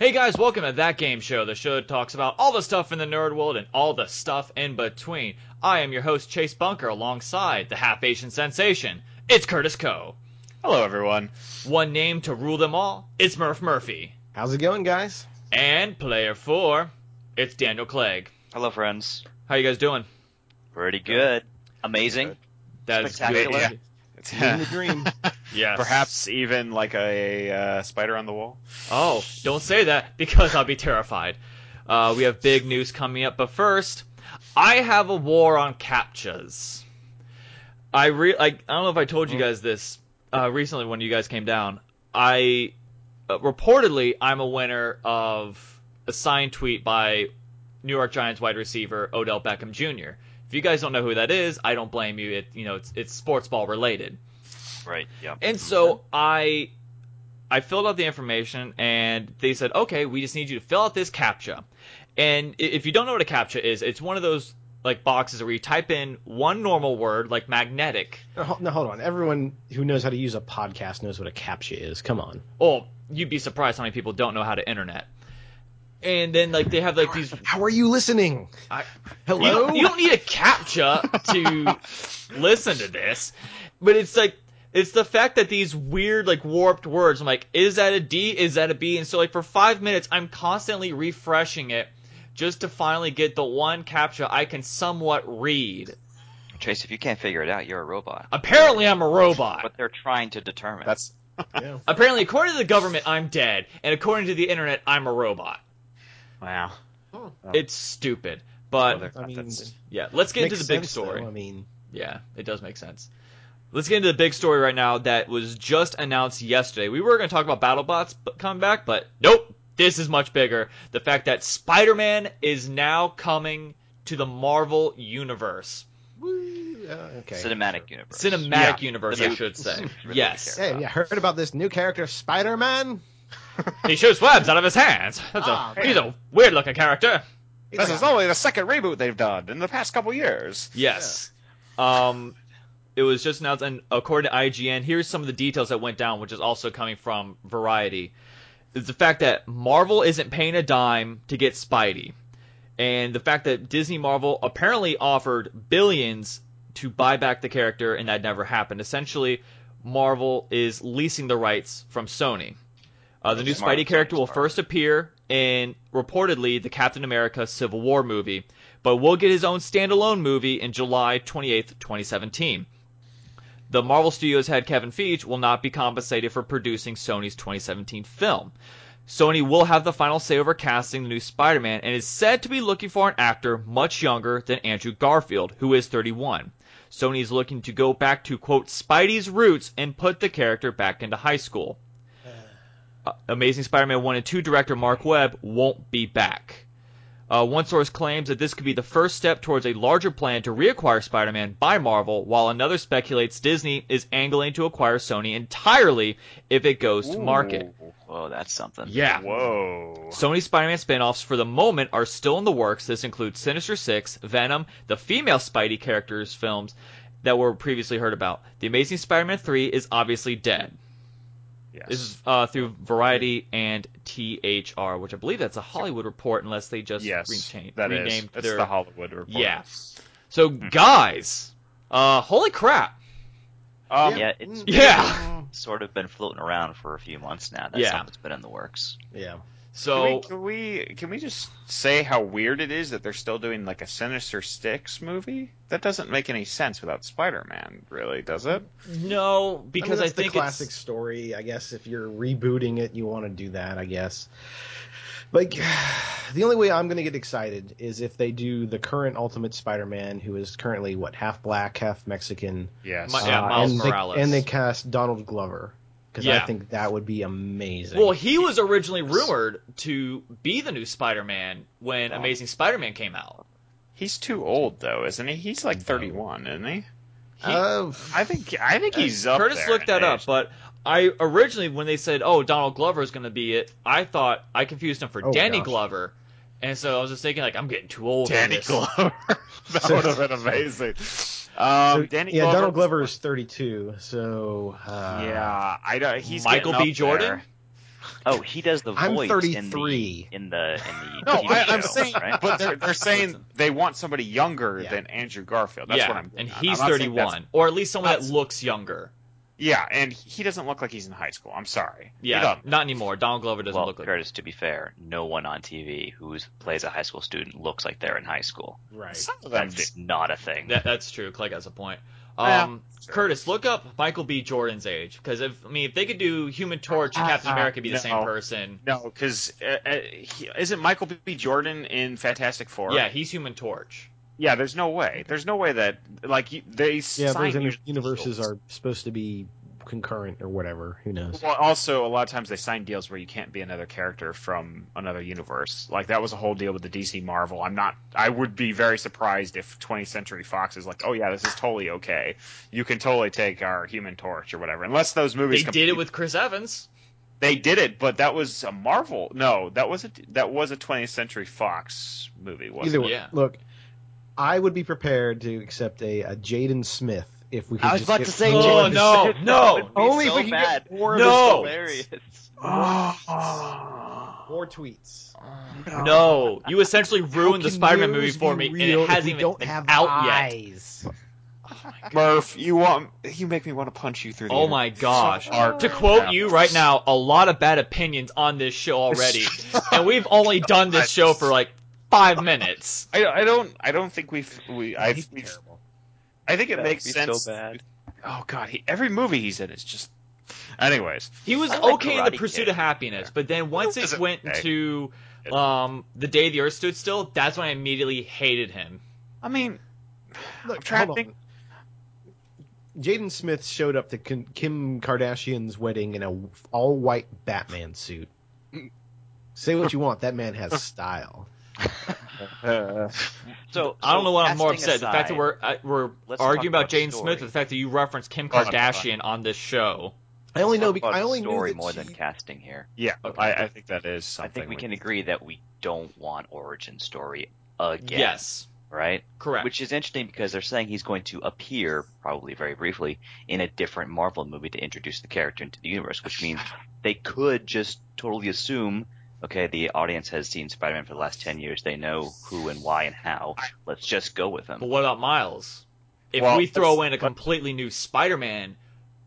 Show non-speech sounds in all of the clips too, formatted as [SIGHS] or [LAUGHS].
Hey guys, welcome to That Game Show, the show that talks about all the stuff in the nerd world and all the stuff in between. I am your host, Chase Bunker, alongside the half Asian sensation. It's Curtis Coe. Hello, everyone. One name to rule them all, it's Murph Murphy. How's it going, guys? And player four, it's Daniel Clegg. Hello, friends. How you guys doing? Pretty good. Amazing. That's Spectacular. good. Yeah. It's, Living the dream. [LAUGHS] Yes. Perhaps even like a uh, spider on the wall. Oh, don't say that because I'll be terrified. Uh, we have big news coming up, but first, I have a war on captchas. I re like I don't know if I told you guys this uh, recently when you guys came down. I uh, reportedly I'm a winner of a signed tweet by New York Giants wide receiver Odell Beckham Jr. If you guys don't know who that is, I don't blame you. It you know it's it's sports ball related. Right. Yeah. And so I I filled out the information and they said, "Okay, we just need you to fill out this captcha." And if you don't know what a captcha is, it's one of those like boxes where you type in one normal word like magnetic. No, ho- no, hold on. Everyone who knows how to use a podcast knows what a captcha is. Come on. Oh, you'd be surprised how many people don't know how to internet. And then like they have like these How are you listening? I, Hello. You don't, you don't need a captcha to [LAUGHS] listen to this, but it's like it's the fact that these weird like warped words. I'm like, is that a D? Is that a B? And so like for five minutes, I'm constantly refreshing it just to finally get the one captcha I can somewhat read. Chase, if you can't figure it out, you're a robot. Apparently, I'm a robot. What they're trying to determine. That's Yeah. Apparently, according to the government, I'm dead, and according to the internet, I'm a robot. Wow. Oh. It's stupid, but Well, I mean, yeah, let's get into the big sense, story. though. I mean, Yeah, it does make sense. Let's get into the big story right now that was just announced yesterday. We were going to talk about BattleBots b- coming back, but nope. This is much bigger. The fact that Spider-Man is now coming to the Marvel universe, uh, okay. cinematic universe. cinematic Yeah, universe, the I should [LAUGHS] say. Really yes, care. Hey, yeah, heard about this new character, Spider-Man? He shoots webs out of his hands. That's Ah, a he's a weird-looking character. He's This is only the second reboot they've done in the past couple years. Yes. Um, it was just announced, and according to IGN, here's some of the details that went down, which is also coming from Variety. Is the fact that Marvel isn't paying a dime to get Spidey, and the fact that Disney Marvel apparently offered billions to buy back the character, and that never happened. Essentially, Marvel is leasing the rights from Sony. Uh, the new Smart, Spidey character will first appear in reportedly the Captain America Civil War movie, but will get his own standalone movie in July 28th, 2017. The Marvel Studios head Kevin Feige will not be compensated for producing Sony's 2017 film. Sony will have the final say over casting the new Spider-Man and is said to be looking for an actor much younger than Andrew Garfield, who is 31. Sony is looking to go back to quote Spidey's roots and put the character back into high school. Uh, Amazing Spider-Man 1 and 2 director Mark Webb won't be back. Uh, one source claims that this could be the first step towards a larger plan to reacquire Spider-Man by Marvel, while another speculates Disney is angling to acquire Sony entirely if it goes to market. Ooh. Whoa, that's something. Yeah. Whoa. Sony Spider-Man spin-offs for the moment are still in the works. This includes Sinister Six, Venom, the female Spidey characters films that were previously heard about. The Amazing Spider-Man 3 is obviously dead. Yes. This is uh, through Variety and THR, which I believe that's a Hollywood report, unless they just yes, recha- that is. renamed It's their. the Hollywood report. yeah. So guys, uh, holy crap! Um, Yeah, it's Yeah. sort of been floating around for a few months now. That Yeah. something's been in the works. Yeah. So Can we, can we can we just say how weird it is that they're still doing like a Sinister Six movie? That doesn't make any sense without Spider-Man, really, does it? no, I mean, because that's I, think the classic it's story. I guess if you're rebooting it, you want to do that. I guess. Like, [SIGHS] the only way I'm going to get excited is if they do the current Ultimate Spider-Man, who is currently what half black, half Mexican, Yes. My- uh, Yeah, Miles and Morales. They, and they cast Donald Glover because Yeah. I think that would be amazing. well, he was originally rumored to be the new Spider-Man when Amazing Spider-Man came out. He's too old though, isn't he? He's like 31, isn't he? He- Uh, I think I think he's up Curtis there looked in that up, but I originally when they said, "Oh, Donald Glover is going to be it," I thought I confused him for Oh, Danny gosh. Glover, and so I was just thinking like I'm getting too old. for Danny this. Glover. [LAUGHS] that So- would have been amazing. So- Um, Danny yeah, Glover Donald Glover is 32, so uh, Yeah, I don't. He's Michael B. Jordan? there. Oh, he does the I'm voice 33. in the in the in the No, TV I, I'm show, saying, right? but they're, they're saying they want somebody younger Yeah. than Andrew Garfield. That's yeah, what I'm. and he's I'm not saying that's- 31, or at least someone that looks younger. Yeah, and he doesn't look like he's in high school. I'm sorry. Yeah, doesn't. anymore. Donald Glover doesn't well, look like. Curtis, to be fair, no one on TV who plays a high school student looks like they're in high school. Right. Some of them That's do. not a thing. That, that's true. Clegg has a point. Yeah, Um, sure. Curtis, look up Michael B. Jordan's age because if I mean if they could do Human Torch and Captain Uh, America be the same person, No, because uh, uh, isn't Michael B. Jordan in Fantastic Four? yeah, he's Human Torch. Yeah, there's no way. There's no way that like you- they Yeah, sign those uni- uni- universes deals. are supposed to be concurrent or whatever. Who knows? Well, also a lot of times they sign deals where you can't be another character from another universe. Like that was a whole deal with the DC Marvel. I'm not. I would be very surprised if 20th Century Fox is like, oh yeah, this is totally okay. You can totally take our Human Torch or whatever. Unless those movies. They did it with Chris Evans. They did it, but that was a Marvel. No, that was a that was a 20th Century Fox movie. Wasn't Either it? way, Yeah. look, I would be prepared to accept a, a Jaden Smith if we could. I was just about get to say, more Oh, of his- no, oh, no. That would be Only so if we can bad. get more No. of his hilarious. Oh. more tweets. No, you essentially ruined the Spider-Man movie for me, and it hasn't we even don't been have out yet. eyes. Murph, you want you make me want to punch you through the Oh air. my gosh. So. To quote you right now, a lot of bad opinions on this show already, [LAUGHS] and we've only done this show for like five minutes. [LAUGHS] I, I don't I don't think we've we I He's we've, terrible. I think it That makes would be so sense. bad. Oh god, he, every movie he's in is just. Anyways, He was like okay in the Pursuit Kid. of Happiness, but then once Is it it went okay? to um, the day the Earth stood still, that's when I immediately hated him. I mean, Look, I'm trying to on. Jaden Smith showed up to Kim Kim Kardashian's wedding in a all white Batman suit. Say what you want, that man has style. [LAUGHS] [LAUGHS] So I don't so know what I'm more casting upset. The fact that we're uh, we're arguing about about Jaden story. Smith, or the fact that you referenced Kim no, no, Kardashian on this show. I only know. talk Be- I only knew story that more she- than casting here. yeah, Okay. I, I think that is I think we can agree that we don't want origin story again. Yes, Right? correct. Which is interesting because they're saying he's going to appear, probably very briefly, in a different Marvel movie to introduce the character into the universe, which means they could just totally assume, okay, the audience has seen Spider-Man for the last 10 years. They know who and why and how. Let's just go with him. But what about Miles? If Well, we throw let's- in a completely new Spider-Man,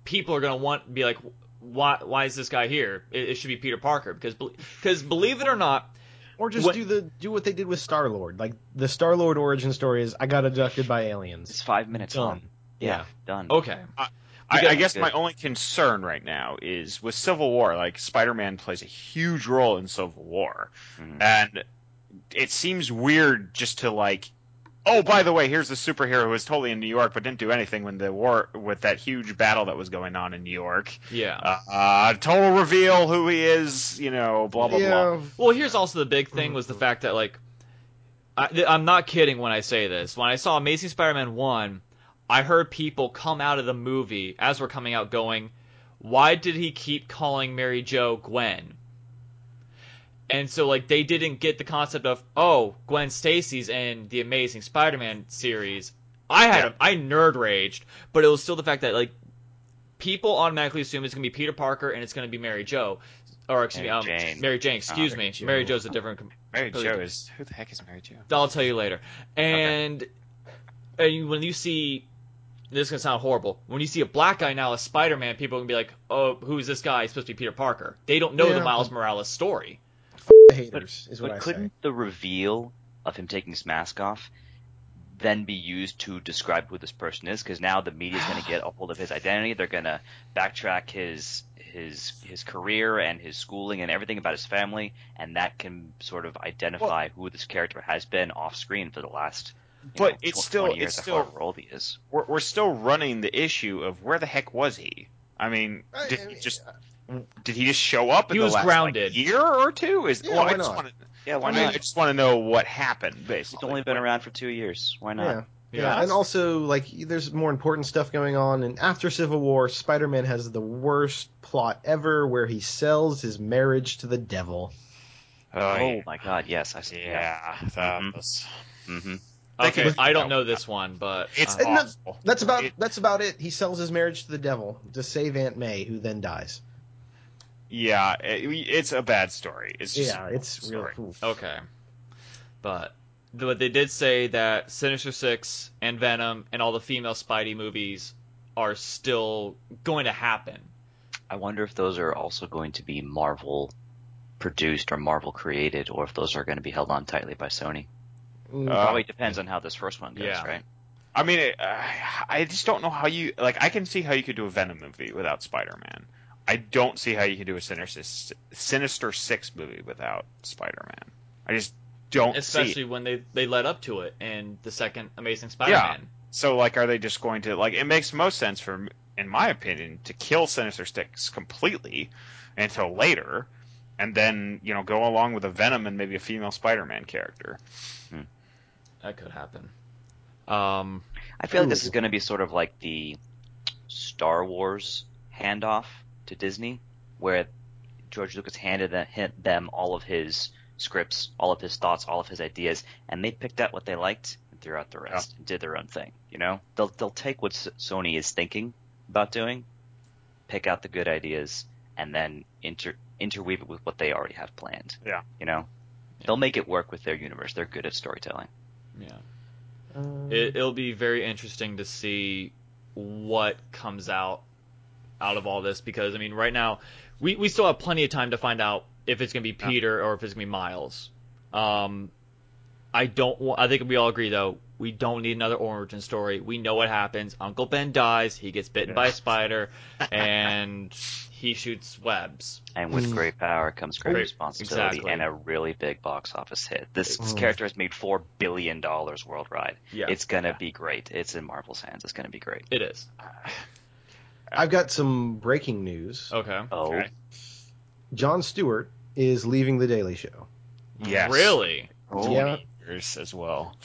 people are gonna want be like, why? Why is this guy here? It, it should be Peter Parker because because believe it or not, Or just What- do the do what they did with Star Lord. Like the Star Lord origin story is I got abducted by aliens. It's five minutes long. Done. Yeah, done. okay, I, I Good. guess my only concern right now is with Civil War. Like Spider-Man plays a huge role in Civil War, Mhm. and it seems weird just to like. Oh, by the way, here's the superhero who was totally in New York but didn't do anything when the war with that huge battle that was going on in New York. yeah. Uh, uh, total reveal who he is, you know, blah blah blah. Well, here's also the big thing was the fact that like, I, I'm not kidding when I say this. When I saw Amazing Spider-Man one, I heard people come out of the movie as we're coming out going, "Why did he keep calling Mary Jo Gwen?" And so like they didn't get the concept of oh Gwen Stacy's in the Amazing Spider-Man series. I had Yeah. I nerd raged, but it was still the fact that like people automatically assume it's gonna be Peter Parker and it's gonna be Mary Jo, or excuse Mary me, um, Jane. Mary Jane. Excuse Ah, me, Mary Jo. Mary Jo's a different. Mary Jo is who the heck is Mary Jo? I'll tell you later. And, and when you see, this is gonna sound horrible. When you see a black guy now as Spider-Man, people can be like, "Oh, who's this guy? He's supposed to be Peter Parker." They don't know the Yeah. Miles Morales story. the haters is what But I couldn't say. the reveal of him taking his mask off then be used to describe who this person is? Because now the media is going to get a hold of his identity. They're going to backtrack his his his career and his schooling and everything about his family, and that can sort of identify who this character has been off screen for the last. You But know, it's tw- still- 20 years, it's still- however old he is. We're we're still running the issue of where the heck was he? I mean, I- did I he mean, just did he just show up in He the was last grounded. like, year or two? Is Yeah, well, why I just not? want to. Yeah, why I mean, not? I just want to know what happened. Basically, He's only been around for two years. Why not? Yeah. Yeah. Yeah, and also like there's more important stuff going on. And after Civil War, Spider-Man has the worst plot ever, where he sells his marriage to the devil. Oh, Oh, yeah. my God! Yes, I see. yeah, that Mhm. was. hmm They Okay, could- I don't know this one, but It's uh, And no- That's about It- that's about it. He sells his marriage to the devil to save Aunt May, who then dies. yeah, it, it's a bad story. It's just Yeah, it's real. Sorry. Okay, but but they did say that Sinister Six and Venom and all the female Spidey movies are still going to happen. I wonder if those are also going to be Marvel produced or Marvel created, or if those are going to be held on tightly by Sony. Mm, Uh, Probably depends on how this first one goes, Yeah. right? I mean, it, uh, I just don't know how you like. I can see how you could do a Venom movie without Spider-Man. I don't see how you could do a Sinister Sinister Six movie without Spider-Man. I just don't see. especially It. when they they led up to it in the second Amazing Spider-Man. Yeah. So, like, are they just going to like? It makes most sense for, in my opinion, to kill Sinister Six completely until later, and then you know go along with a Venom and maybe a female Spider-Man character. That could happen. Um, I feel like this is going to be sort of like the Star Wars handoff to Disney, where George Lucas handed them, all of his scripts, all of his thoughts, all of his ideas, and they picked out what they liked and threw out the rest and did their own thing. You know, they'll they'll take what Sony is thinking about doing, pick out the good ideas, and then inter interweave it with what they already have planned. Yeah. you know, they'll make it work with their universe. They're good at storytelling. Yeah. Um, It, it'll be very interesting to see what comes out out of all this because I mean, right now we, we still have plenty of time to find out if it's gonna be Yeah. Peter or if it's gonna be Miles. Um, I don't. I think we all agree though. We don't need another origin story. We know what happens. Uncle Ben dies. He gets bitten by a spider, [LAUGHS] and he shoots webs. And with Mm. great power comes great Great- responsibility exactly. and a really big box office hit. This, this Mm. character has made four billion dollars worldwide. Yeah, It's gonna Yeah. be great. It's in Marvel's hands. It's gonna be great. it is. [SIGHS] I've got some breaking news. Okay. Oh, Okay. Jon Stewart is leaving The Daily Show. Yes. Really? oh, Yeah. Years as well.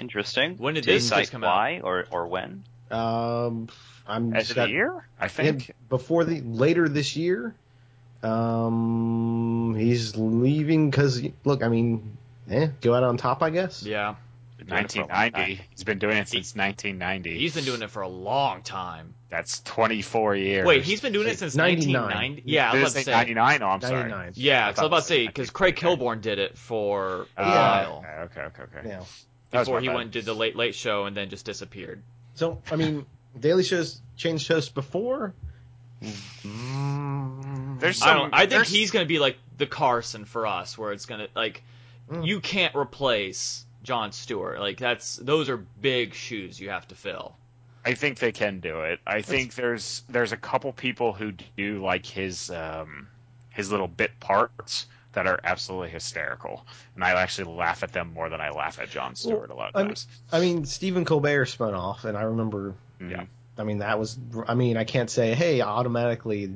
Interesting. When did Do you this cite just come out? why or or when? Um, I'm As just of got the year, I think. before the later this year. Um, he's leaving because look, I mean, eh, go out on top, I guess. Yeah. Been doing it for a long time. 1990. He's been doing it since 1990. He's been doing it for a long time. That's 24 years. Wait, he's been doing it since 1990. Yeah, I Did it was about to say say. 99. Oh, I'm sorry. 99. Yeah, I because I was about it to say was because Craig Kilborn did it for a Uh, while Okay, okay, okay. Yeah. That was before he bad. went and did the Late Late Show and then just disappeared. So I mean, [LAUGHS] Daily Show's changed hosts before. There's I some. don't. I think there's- he's gonna be like the Carson for us, where it's gonna like Mm. you can't replace Jon Stewart. Like that's those are big shoes you have to fill. I think they can do it. I think there's there's a couple people who do like his um his little bit parts that are absolutely hysterical, and I actually laugh at them more than I laugh at Jon Stewart a lot of I mean- times. I mean, Stephen Colbert spun off, and I remember. Yeah. I mean, that was. I mean, I can't say, hey, automatically,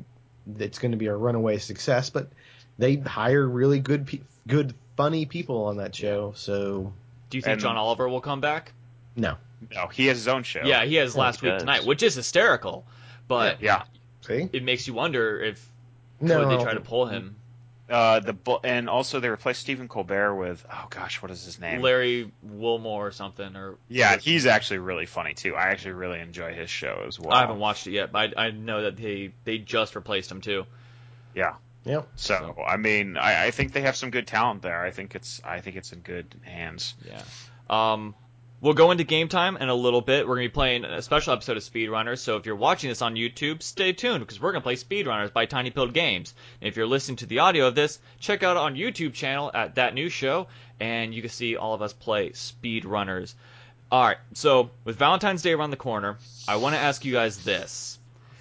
it's going to be a runaway success, but they hire really good, pe- good, funny people on that show. So Do you think And- John Oliver will come back? no, No, he has his own show. Yeah, he has last he week does. tonight, which is hysterical. But yeah. see, it makes you wonder if no, could they don't try to pull him. Uh, the and also they replaced Stephen Colbert with oh gosh, what is his name? Larry Wilmore or something, or Yeah, he's actually really funny too. I actually really enjoy his show as well. I haven't watched it yet, but I, I know that they they just replaced him too. Yeah. Yep. So, I mean, I, I think they have some good talent there. I think it's I think it's in good hands. Yeah. Um, we'll go into game time in a little bit. We're gonna be playing a special episode of Speedrunners. So if you're watching this on YouTube, stay tuned because we're gonna play Speedrunners by tinyBuild Games. And if you're listening to the audio of this, check out on YouTube channel at that new show, and you can see all of us play Speedrunners. All right. So with Valentine's Day around the corner, I want to ask you guys this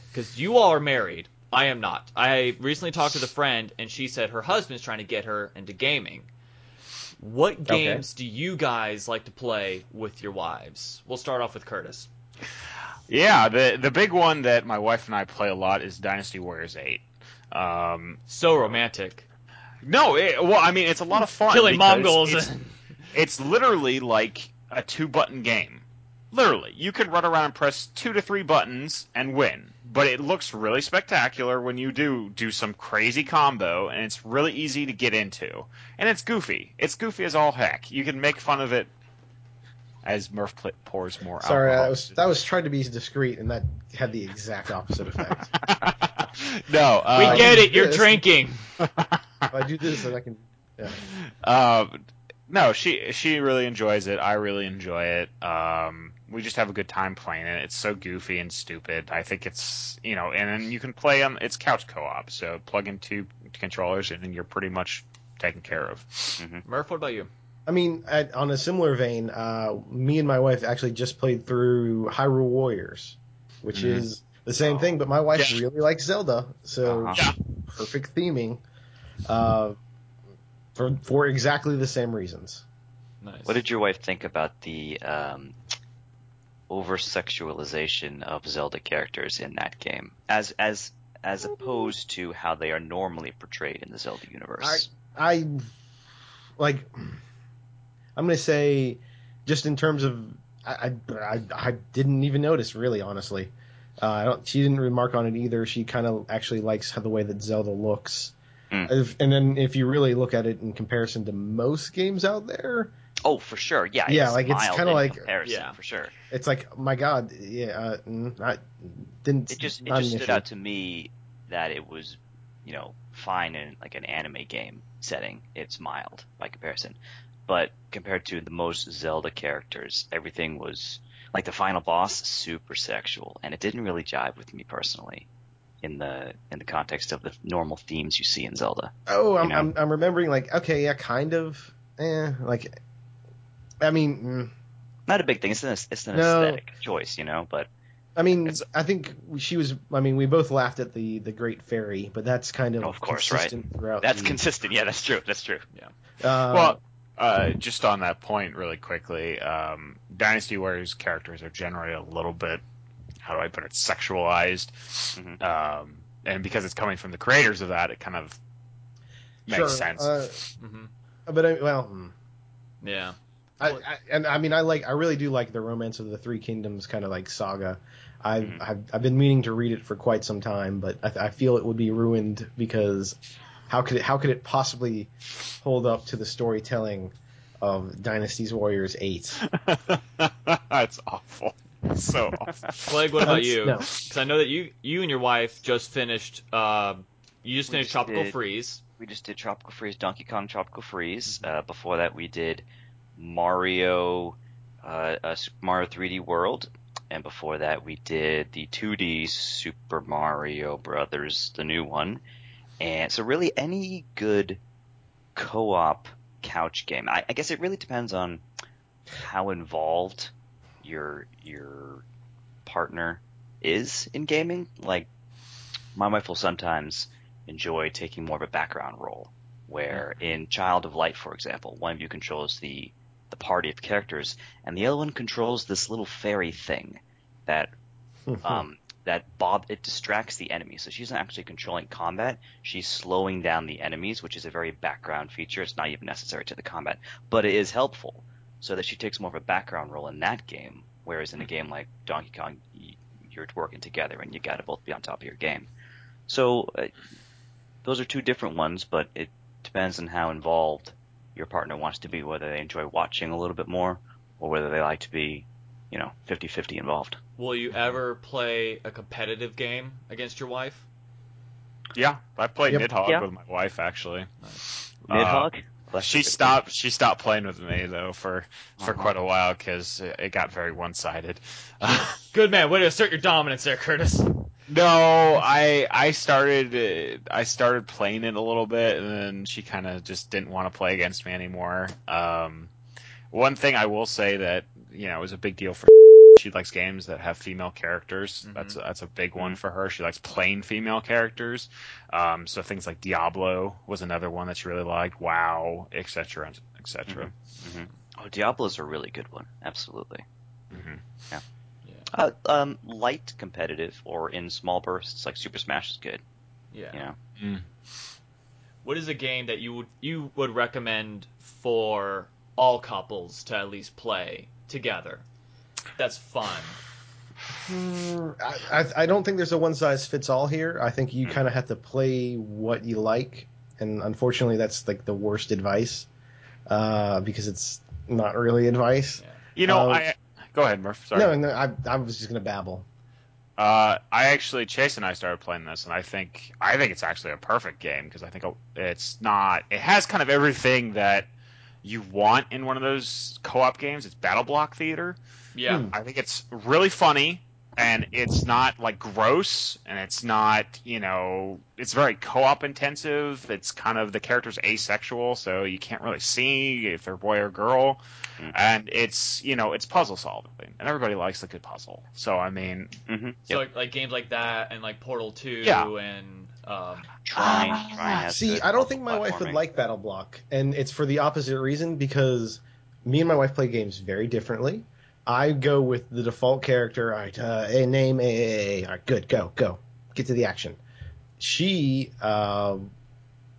because you all are married. I am not. I recently talked with a friend, and she said her husband's trying to get her into gaming. What Okay. games do you guys like to play with your wives? We'll start off with Curtis. Yeah, the the big one that my wife and I play a lot is Dynasty Warriors Eight. Um, So romantic. no, it, well, I mean, it's a lot of fun. Killing Mongols. It's, it's literally like a two button game. Literally, you can run around and press two to three buttons and win. But it looks really spectacular when you do do some crazy combo, and it's really easy to get into. And it's goofy. It's goofy as all heck. You can make fun of it as Murph pl- pours more Sorry, alcohol. that was that was trying to be discreet, and that had the exact opposite effect. [LAUGHS] no, we uh, get it. You're this- drinking. [LAUGHS] If I do this, then I can. Yeah. Um, no, she she really enjoys it. I really enjoy it. Um, we just have a good time playing it. It's so goofy and stupid. I think it's you know, and then you can play them. It's couch co-op, so plug in two controllers and then you're pretty much taken care of. Murph, what about you? I mean, at, on a similar vein, uh, me and my wife actually just played through Hyrule Warriors, which Mhm. is the same thing, but my wife Yeah. really likes Zelda, so Uh-huh. perfect theming, uh, for for exactly the same reasons. Nice. What did your wife think about the um, over sexualization of Zelda characters in that game, as as as opposed to how they are normally portrayed in the Zelda universe? I like. I'm gonna say, just in terms of, I I, I, I didn't even notice really, honestly. Uh, I don't. She didn't remark on it either. She kind of actually likes how the way that Zelda looks. Hmm. If, and then if you really look at it in comparison to most games out there, oh, for sure, yeah, Yeah, it's like, it's kinda like- comparison, Yeah. for sure. it's like, my God, yeah, uh, mm, I didn't. It just it just stood issue. out to me that it was, you know, fine in like an anime game setting. It's mild by comparison, but compared to the most Zelda characters, everything was like the final boss super sexual, and it didn't really jive with me personally. In the in the context of the normal themes you see in Zelda, Oh, I'm, you know? I'm I'm remembering like okay, yeah, kind of, eh, like, I mean. Mm, not a big thing. It's an it's an No. aesthetic choice, you know. But I mean, It's- I think she was. I mean, we both laughed at the the Great Fairy, but that's kind of Of course, right. consistent throughout. that's the, consistent. Yeah, that's true. That's true. Uh, well, uh, just on that point, really quickly, um, Dynasty Warriors characters are generally a little bit, how do I put it, sexualized, Mhm. um, and because it's coming from the creators of that, it kind of makes sure, sense. Uh, hmm but I, well, mm. Yeah. I, I, and I mean, I like, I really do like the Romance of the Three Kingdoms kind of like saga. I've, Mhm. I've I've been meaning to read it for quite some time, but I, I feel it would be ruined because how could it how could it possibly hold up to the storytelling of Dynasty's Warriors Eight? [LAUGHS] That's awful. So awful. Flag, what about you? No. Because I know that you you and your wife just finished. Uh, you just We finished just Tropical did. Freeze. we just did Tropical Freeze, Donkey Kong Tropical Freeze. Uh, before that, we did Mario, uh, uh, Super Mario 3D World, and before that, we did the 2D Super Mario Brothers, the new one. And so, really, any good co-op couch game. I, I guess it really depends on how involved your your partner is in gaming. Like, my wife will sometimes enjoy taking more of a background role. Where in Child of Light, for example, one of you controls the the party of characters, and the other one controls this little fairy thing that um, that Bob it distracts the enemy. So she's not actually controlling combat; she's slowing down the enemies, which is a very background feature. It's not even necessary to the combat, but it is helpful, so that she takes more of a background role in that game. Whereas in a game like Donkey Kong, you're working together and you got to both be on top of your game. So uh, those are two different ones, but it depends on how involved your partner wants to be, whether they enjoy watching a little bit more or whether they like to be, you know, 50-50 involved. Will you ever play a competitive game against your wife? Yeah, I played Yep. Nidhogg Yeah. with my wife actually. Uh, Nidhogg? Bless She stopped. She stopped playing with me though for for Uh-huh. quite a while because it it got very one sided. [LAUGHS] Good man. Way to assert your dominance there, Curtis. No, I I started uh, I started playing it a little bit, and then she kind of just didn't want to play against me anymore. Um, one thing I will say that you know is a big deal for [LAUGHS] she likes games that have female characters. Mhm. That's that's a big one for her. She likes playing female characters. Um, so things like Diablo was another one that she really liked. WoW, etc. etc. hmm Oh, Diablo's a really good one. Absolutely. hmm Uh, um, light competitive or in small bursts like Super Smash is good. Yeah. You know, What is a game that you would you would recommend for all couples to at least play together? That's fun. [SIGHS] I, I, I don't think there's a one size fits all here. I think you kind of have to play what you like, and unfortunately, that's like the worst advice uh, because it's not really advice. You know, Uh, I go ahead, Murph. Sorry. No, no, I, I was just gonna babble. Uh, I actually Chase and I started playing this, and I think I think it's actually a perfect game because I think it's not. It has kind of everything that you want in one of those co-op games. It's battle block theater. Yeah. Hmm. I think it's really funny and it's not like gross and it's not you know it's very co-op intensive it's kind of the character's asexual so you can't really see if they're boy or girl Mhm. and it's you know it's puzzle solving and everybody likes a good puzzle so i mean Mm-hmm. So like, like games like that and like Portal Two Yeah. and um, Trying, Ah, trying See, I don't think my wife would like Battle Block, and it's for the opposite reason because me and my wife play games very differently. I go with the default character. I uh, a name a, a, a. All right, good, go go, get to the action. She um,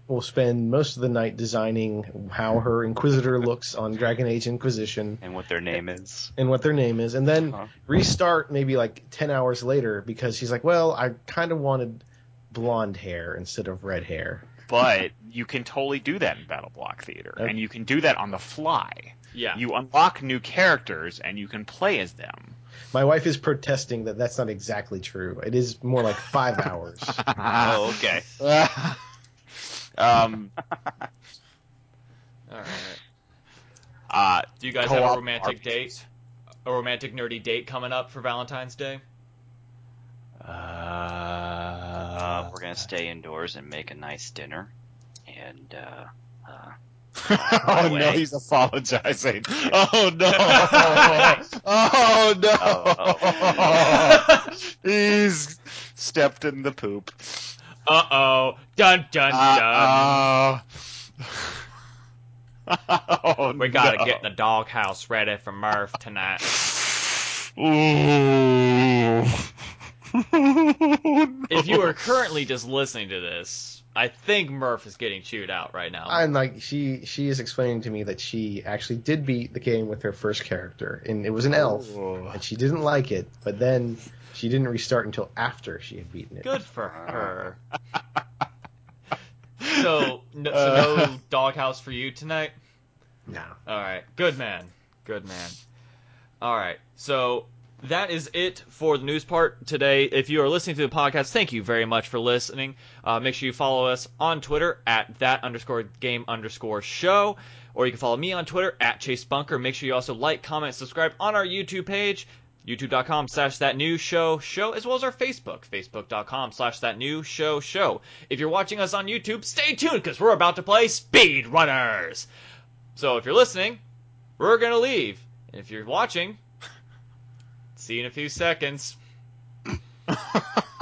will spend most of the night designing how her Inquisitor looks on Dragon Age Inquisition and what their name is. and what their name is, and then Uh-huh. restart maybe like 10 hours later because she's like, well, I kind of wanted blonde hair instead of red hair. but you can totally do that in battle block theater Okay. and you can do that on the fly yeah. you unlock new characters and you can play as them My wife is protesting that that's not exactly true. It is more like five [LAUGHS] hours. Oh, okay. [LAUGHS] um All right. uh Do you guys have a romantic RPGs. date? A romantic nerdy date coming up for Valentine's Day? Uh, we're gonna stay indoors and make a nice dinner, and uh, uh, [LAUGHS] oh no, he's apologizing. [LAUGHS] Oh no! oh no! [LAUGHS] he's stepped in the poop. Uh oh. Dun dun dun. Oh, we gotta no. get the doghouse ready for Murph tonight. Ooh. If you are currently just listening to this, I think Murph is getting chewed out right now. I'm like, she she is explaining to me that she actually did beat the game with her first character, and it was an elf, Ooh. and she didn't like it, but then she didn't restart until after she had beaten it. Good for ah. her. [LAUGHS] so, no, so no uh. doghouse for you tonight? No. All right. Good man. Good man. All right. So that is it for the news part today. If you are listening to the podcast, thank you very much for listening. Uh, make sure you follow us on Twitter at that underscore game underscore show, or you can follow me on Twitter at Chase Bunker. Make sure you also like, comment, subscribe on our YouTube page. YouTube.com slash that new show show, as well as our Facebook, Facebook.com slash that new show show. If you're watching us on YouTube, stay tuned because we're about to play Speed Runners. So if you're listening, we're gonna leave. If you're watching, see you in a few seconds. [LAUGHS]